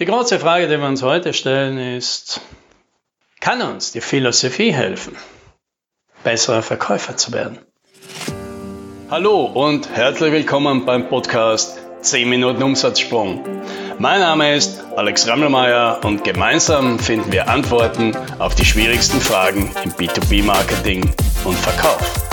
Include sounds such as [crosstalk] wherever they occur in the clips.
Die große Frage, die wir uns heute stellen, ist, kann uns die Philosophie helfen, besserer Verkäufer zu werden? Hallo und herzlich willkommen beim Podcast 10 Minuten Umsatzsprung. Mein Name ist Alex Rammelmeier und gemeinsam finden wir Antworten auf die schwierigsten Fragen im B2B-Marketing und Verkauf.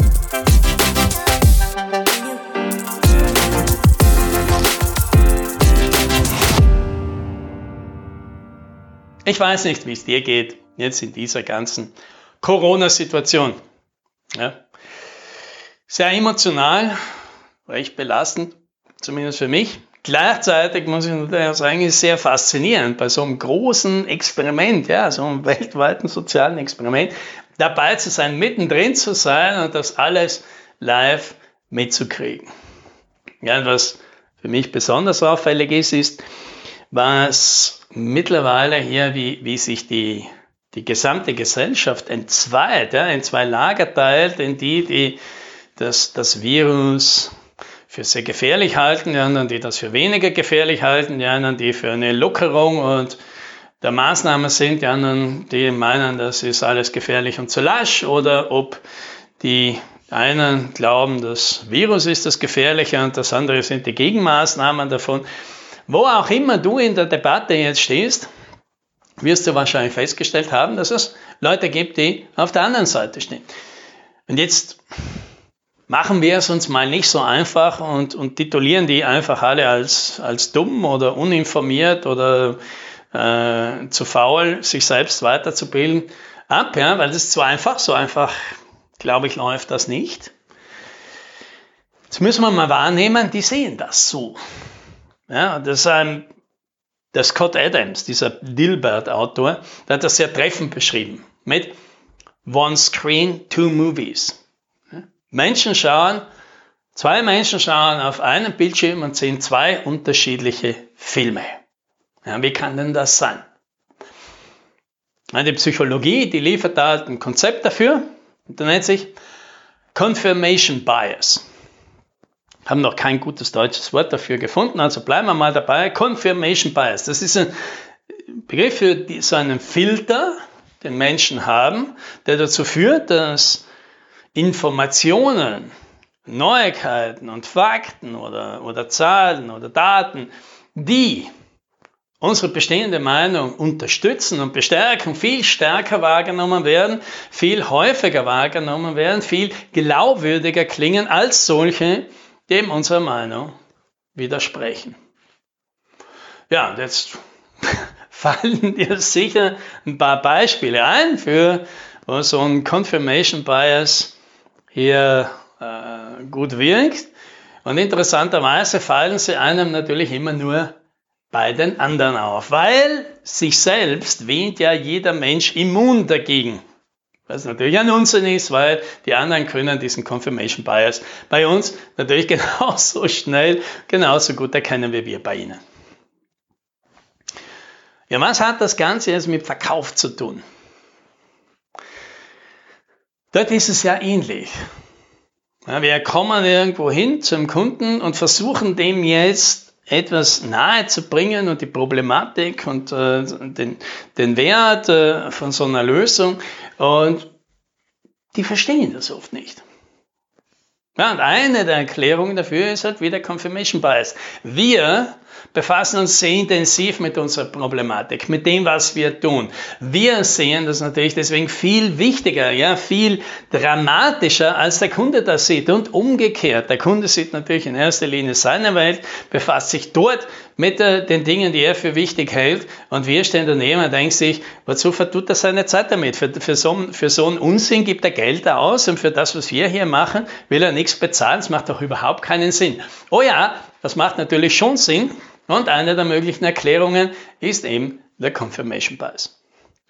Ich weiß nicht, wie es dir geht, jetzt in dieser ganzen Corona-Situation. Ja. Sehr emotional, recht belastend, zumindest für mich. Gleichzeitig muss ich natürlich sagen, ist sehr faszinierend bei so einem großen Experiment, ja, so einem weltweiten sozialen Experiment, dabei zu sein, mittendrin zu sein und das alles live mitzukriegen. Ja, was für mich besonders auffällig ist, ist, was mittlerweile hier, wie, wie sich die, die gesamte Gesellschaft entzweit, ja, in zwei Lager teilt, in die, die das, das Virus für sehr gefährlich halten, die anderen, die das für weniger gefährlich halten, die anderen, die für eine Lockerung und der Maßnahme sind, die anderen, die meinen, das ist alles gefährlich und zu lasch, oder ob die einen glauben, das Virus ist das Gefährliche und das andere sind die Gegenmaßnahmen davon. Wo auch immer du in der Debatte jetzt stehst, wirst du wahrscheinlich festgestellt haben, dass es Leute gibt, die auf der anderen Seite stehen. Und jetzt machen wir es uns mal nicht so einfach und, und titulieren die einfach alle als, als dumm oder uninformiert oder äh, zu faul, sich selbst weiterzubilden, ab, ja, weil das ist zu einfach, so einfach, glaube ich, läuft das nicht. Jetzt müssen wir mal wahrnehmen, die sehen das so. Ja, das ist ein, der Scott Adams, dieser Dilbert-Autor, der hat das sehr treffend beschrieben mit One Screen, Two Movies. Menschen schauen, zwei Menschen schauen auf einen Bildschirm und sehen zwei unterschiedliche Filme. Ja, wie kann denn das sein? Die Psychologie, die liefert da ein Konzept dafür, und das nennt sich Confirmation Bias haben noch kein gutes deutsches Wort dafür gefunden, also bleiben wir mal dabei. Confirmation Bias, das ist ein Begriff für so einen Filter, den Menschen haben, der dazu führt, dass Informationen, Neuigkeiten und Fakten oder, oder Zahlen oder Daten, die unsere bestehende Meinung unterstützen und bestärken, viel stärker wahrgenommen werden, viel häufiger wahrgenommen werden, viel glaubwürdiger klingen als solche, dem unserer Meinung widersprechen. Ja, und jetzt [laughs] fallen dir sicher ein paar Beispiele ein für wo so ein Confirmation Bias hier äh, gut wirkt. Und interessanterweise fallen sie einem natürlich immer nur bei den anderen auf, weil sich selbst wähnt ja jeder Mensch immun dagegen. Was natürlich ein Unsinn ist, weil die anderen können diesen Confirmation Bias bei uns natürlich [laughs] genauso schnell, genauso gut erkennen wie wir bei ihnen. Ja, was hat das Ganze jetzt mit Verkauf zu tun? Dort ist es ja ähnlich. Ja, wir kommen irgendwo hin zum Kunden und versuchen dem jetzt etwas nahe zu bringen und die Problematik und äh, den, den Wert äh, von so einer Lösung. Und die verstehen das oft nicht. Ja, und eine der Erklärungen dafür ist halt wieder Confirmation Bias. Wir befassen uns sehr intensiv mit unserer Problematik, mit dem, was wir tun. Wir sehen das natürlich deswegen viel wichtiger, ja, viel dramatischer, als der Kunde das sieht. Und umgekehrt, der Kunde sieht natürlich in erster Linie seine Welt, befasst sich dort mit äh, den Dingen, die er für wichtig hält. Und wir stehen daneben und denken sich, wozu vertut er seine Zeit damit? Für, für, so, für so einen Unsinn gibt er Geld aus und für das, was wir hier machen, will er nichts bezahlen. Das macht doch überhaupt keinen Sinn. Oh ja, das macht natürlich schon Sinn. Und eine der möglichen Erklärungen ist eben der Confirmation Bias.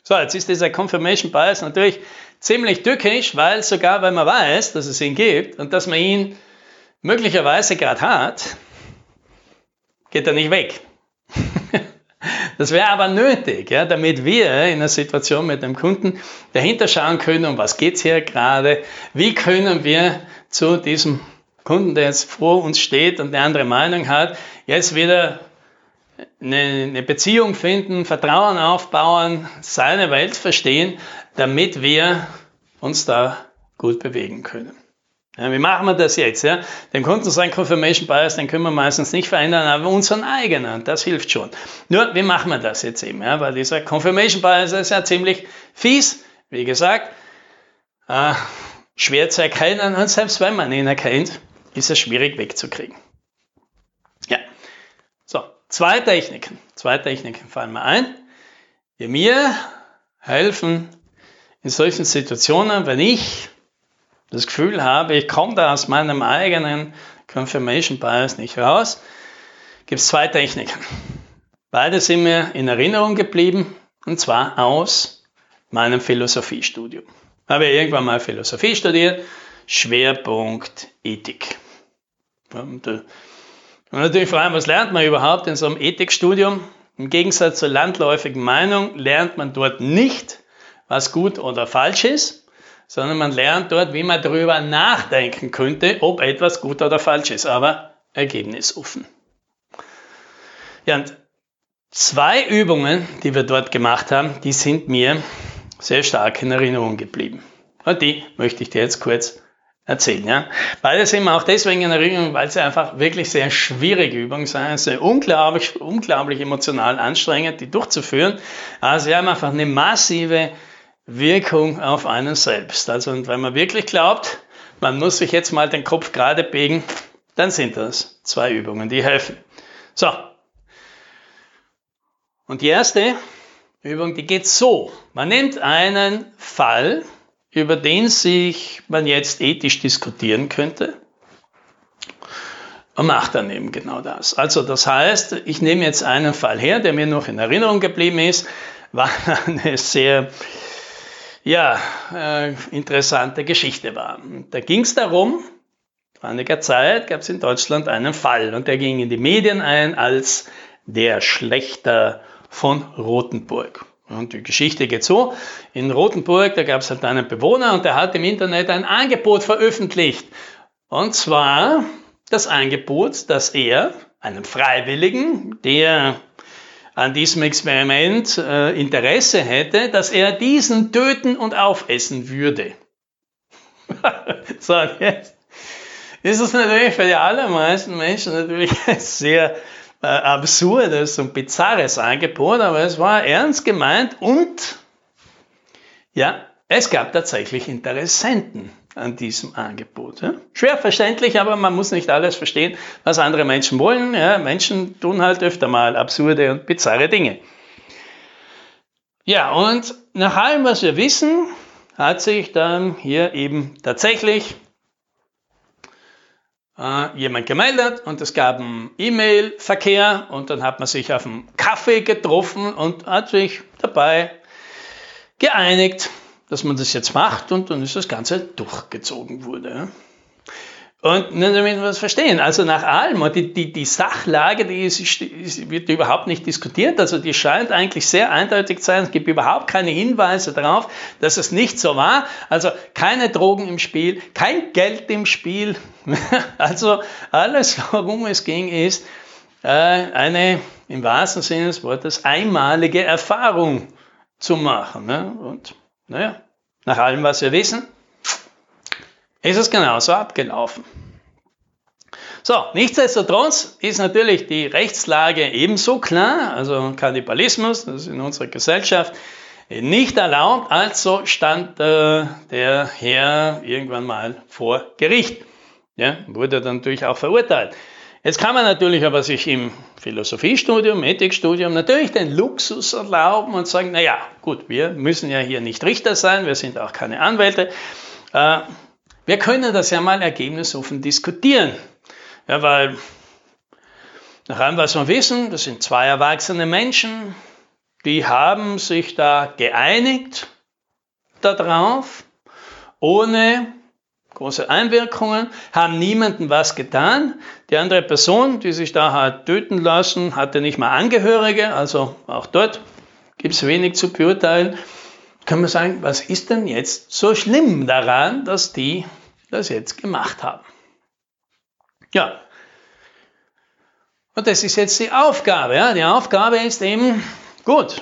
So, jetzt ist dieser Confirmation Bias natürlich ziemlich tückisch, weil sogar wenn man weiß, dass es ihn gibt und dass man ihn möglicherweise gerade hat, geht er nicht weg. [laughs] Das wäre aber nötig, ja, damit wir in einer Situation mit dem Kunden dahinter schauen können, um was geht es hier gerade, wie können wir zu diesem Kunden, der jetzt vor uns steht und eine andere Meinung hat, jetzt wieder eine Beziehung finden, Vertrauen aufbauen, seine Welt verstehen, damit wir uns da gut bewegen können. Ja, wie machen wir das jetzt? Ja? Den Kunden sein Confirmation Bias, den können wir meistens nicht verändern, aber unseren eigenen, das hilft schon. Nur, wie machen wir das jetzt eben? Ja? Weil dieser Confirmation Bias ist ja ziemlich fies, wie gesagt, äh, schwer zu erkennen und selbst wenn man ihn erkennt, ist er schwierig wegzukriegen. Ja, so, zwei Techniken, zwei Techniken fallen mir ein, die mir helfen in solchen Situationen, wenn ich das Gefühl habe, ich komme da aus meinem eigenen Confirmation Bias nicht raus, gibt es zwei Techniken. Beide sind mir in Erinnerung geblieben und zwar aus meinem Philosophiestudium. Habe ich irgendwann mal Philosophie studiert, Schwerpunkt Ethik. Und, äh, und natürlich fragen, was lernt man überhaupt in so einem Ethikstudium? Im Gegensatz zur landläufigen Meinung lernt man dort nicht, was gut oder falsch ist, sondern man lernt dort, wie man darüber nachdenken könnte, ob etwas gut oder falsch ist, aber ergebnisoffen. Ja, und zwei Übungen, die wir dort gemacht haben, die sind mir sehr stark in Erinnerung geblieben. Und die möchte ich dir jetzt kurz erzählen. Ja. Beide sind mir auch deswegen in Erinnerung, weil sie einfach wirklich sehr schwierige Übungen sind, sehr unglaublich, unglaublich emotional anstrengend, die durchzuführen. Also sie haben einfach eine massive Wirkung auf einen selbst. Also und wenn man wirklich glaubt, man muss sich jetzt mal den Kopf gerade biegen, dann sind das zwei Übungen, die helfen. So. Und die erste Übung, die geht so. Man nimmt einen Fall, über den sich man jetzt ethisch diskutieren könnte und macht dann eben genau das. Also das heißt, ich nehme jetzt einen Fall her, der mir noch in Erinnerung geblieben ist, [laughs] war eine sehr ja, äh, interessante Geschichte war. Da ging es darum, vor einiger Zeit gab es in Deutschland einen Fall und der ging in die Medien ein als der Schlechter von Rothenburg. Und die Geschichte geht so, in Rothenburg, da gab es halt einen Bewohner und der hat im Internet ein Angebot veröffentlicht. Und zwar das Angebot, dass er einen Freiwilligen, der an diesem Experiment äh, Interesse hätte, dass er diesen töten und aufessen würde. [laughs] so, jetzt ist es natürlich für die allermeisten Menschen natürlich [laughs] sehr äh, absurdes und bizarres Angebot, aber es war ernst gemeint und ja, es gab tatsächlich Interessenten an diesem Angebot. Ja. Schwer verständlich, aber man muss nicht alles verstehen, was andere Menschen wollen. Ja. Menschen tun halt öfter mal absurde und bizarre Dinge. Ja, und nach allem, was wir wissen, hat sich dann hier eben tatsächlich äh, jemand gemeldet und es gab einen E-Mail-Verkehr und dann hat man sich auf einen Kaffee getroffen und hat sich dabei geeinigt, dass man das jetzt macht und dann ist das Ganze durchgezogen wurde. Und nur damit wir das verstehen, also nach allem, die, die, die Sachlage, die ist, ist, wird überhaupt nicht diskutiert, also die scheint eigentlich sehr eindeutig zu sein, es gibt überhaupt keine Hinweise darauf, dass es nicht so war, also keine Drogen im Spiel, kein Geld im Spiel, [laughs] also alles, worum es ging, ist äh, eine im wahrsten Sinne des Wortes einmalige Erfahrung zu machen. Ne? Und naja, nach allem, was wir wissen, ist es genauso abgelaufen. So, nichtsdestotrotz ist natürlich die Rechtslage ebenso klar, also Kannibalismus, das ist in unserer Gesellschaft nicht erlaubt, also stand äh, der Herr irgendwann mal vor Gericht. Ja, wurde dann natürlich auch verurteilt. Jetzt kann man natürlich aber sich im Philosophiestudium, Ethikstudium natürlich den Luxus erlauben und sagen, naja, gut, wir müssen ja hier nicht Richter sein, wir sind auch keine Anwälte. Äh, wir können das ja mal ergebnisoffen diskutieren. Ja, weil nach allem, was wir wissen, das sind zwei erwachsene Menschen, die haben sich da geeinigt darauf, ohne große Einwirkungen, haben niemandem was getan. Die andere Person, die sich da hat töten lassen, hatte nicht mal Angehörige, also auch dort gibt es wenig zu beurteilen. Können wir sagen, was ist denn jetzt so schlimm daran, dass die das jetzt gemacht haben? Ja. Und das ist jetzt die Aufgabe. Ja? Die Aufgabe ist eben, gut,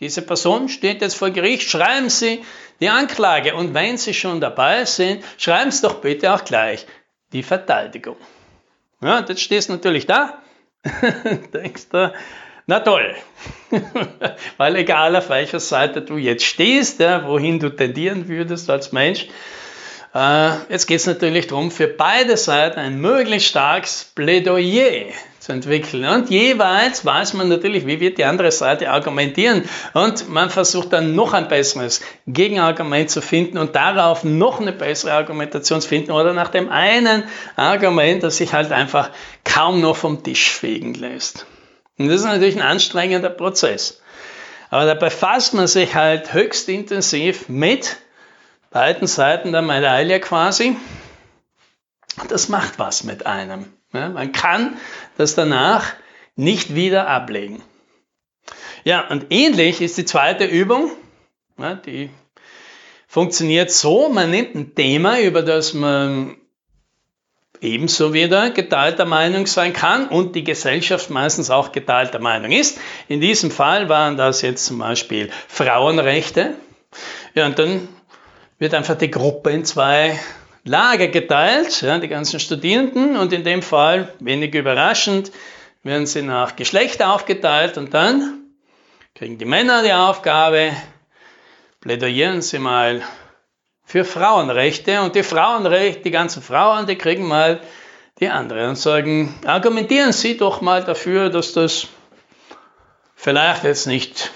diese Person steht jetzt vor Gericht, schreiben Sie die Anklage. Und wenn Sie schon dabei sind, schreiben Sie doch bitte auch gleich die Verteidigung. Ja, jetzt stehst du natürlich da, [laughs] denkst du, na toll, [laughs] weil egal auf welcher Seite du jetzt stehst, ja, wohin du tendieren würdest als Mensch, jetzt geht es natürlich darum, für beide Seiten ein möglichst starkes Plädoyer zu entwickeln. Und jeweils weiß man natürlich, wie wird die andere Seite argumentieren. Und man versucht dann noch ein besseres Gegenargument zu finden und darauf noch eine bessere Argumentation zu finden oder nach dem einen Argument, das sich halt einfach kaum noch vom Tisch fegen lässt. Und das ist natürlich ein anstrengender Prozess. Aber da befasst man sich halt höchst intensiv mit beiden Seiten der Medaille quasi. Das macht was mit einem. Ja, man kann das danach nicht wieder ablegen. Ja, und ähnlich ist die zweite Übung. Ja, die funktioniert so, man nimmt ein Thema, über das man ebenso wieder geteilter Meinung sein kann und die Gesellschaft meistens auch geteilter Meinung ist. In diesem Fall waren das jetzt zum Beispiel Frauenrechte. Ja, und dann wird einfach die Gruppe in zwei Lager geteilt, ja, die ganzen Studierenden, und in dem Fall, wenig überraschend, werden sie nach Geschlecht aufgeteilt und dann kriegen die Männer die Aufgabe, plädieren sie mal für Frauenrechte. Und die Frauenrechte, die ganzen Frauen, die kriegen mal die anderen. Und sagen, argumentieren Sie doch mal dafür, dass das vielleicht jetzt nicht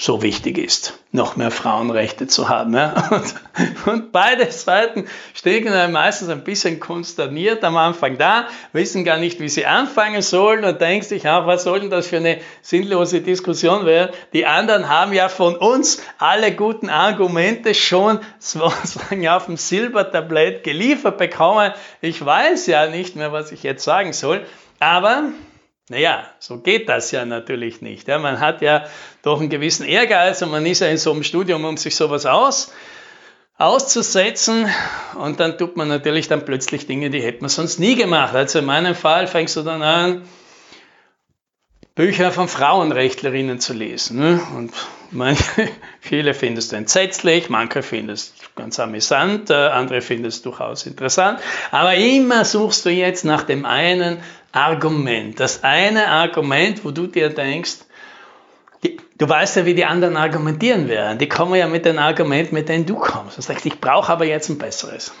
so wichtig ist, noch mehr Frauenrechte zu haben. Ja? Und, und, beide Seiten stehen dann meistens ein bisschen konsterniert am Anfang da, wissen gar nicht, wie sie anfangen sollen und denken sich, ja, was soll denn das für eine sinnlose Diskussion werden? Die anderen haben ja von uns alle guten Argumente schon sozusagen auf dem Silbertablett geliefert bekommen. Ich weiß ja nicht mehr, was ich jetzt sagen soll, aber naja, so geht das ja natürlich nicht. Ja, man hat ja doch einen gewissen Ehrgeiz und man ist ja in so einem Studium, um sich sowas aus, auszusetzen und dann tut man natürlich dann plötzlich Dinge, die hätte man sonst nie gemacht. Also in meinem Fall fängst du dann an, Bücher von Frauenrechtlerinnen zu lesen. Ne? Und manche, [laughs] viele findest du entsetzlich, manche findest du ganz amüsant, äh, andere findest du durchaus interessant. Aber immer suchst du jetzt nach dem einen Argument. Das eine Argument, wo du dir denkst, die, du weißt ja, wie die anderen argumentieren werden. Die kommen ja mit den Argumenten, mit denen du kommst. Du sagst, ich brauche aber jetzt ein besseres.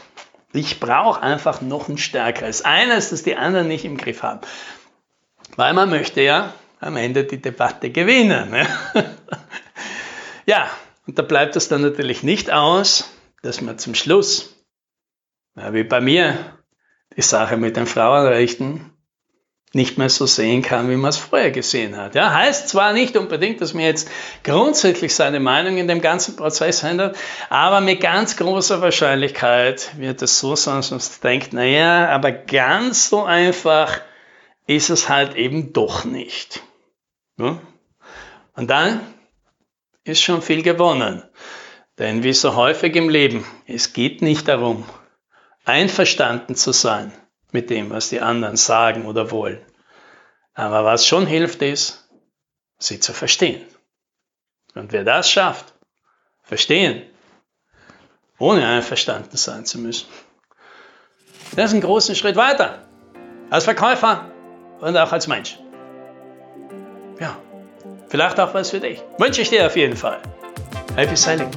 Ich brauche einfach noch ein stärkeres. Eines, das die anderen nicht im Griff haben. Weil man möchte ja am Ende die Debatte gewinnen. Ne? [laughs] ja, und da bleibt es dann natürlich nicht aus, dass man zum Schluss, wie bei mir, die Sache mit den Frauenrechten nicht mehr so sehen kann, wie man es vorher gesehen hat. Ja, heißt zwar nicht unbedingt, dass mir jetzt grundsätzlich seine Meinung in dem ganzen Prozess ändert, aber mit ganz großer Wahrscheinlichkeit wird es so sein, dass man denkt, naja, aber ganz so einfach ist es halt eben doch nicht. Ja? Und dann ist schon viel gewonnen. Denn wie so häufig im Leben, es geht nicht darum, einverstanden zu sein mit dem, was die anderen sagen oder wollen. Aber was schon hilft, ist, sie zu verstehen. Und wer das schafft, verstehen, ohne einverstanden sein zu müssen, der ist einen großen Schritt weiter. Als Verkäufer und auch als Mensch. Ja, vielleicht auch was für dich. Wünsche ich dir auf jeden Fall. Happy Sailing.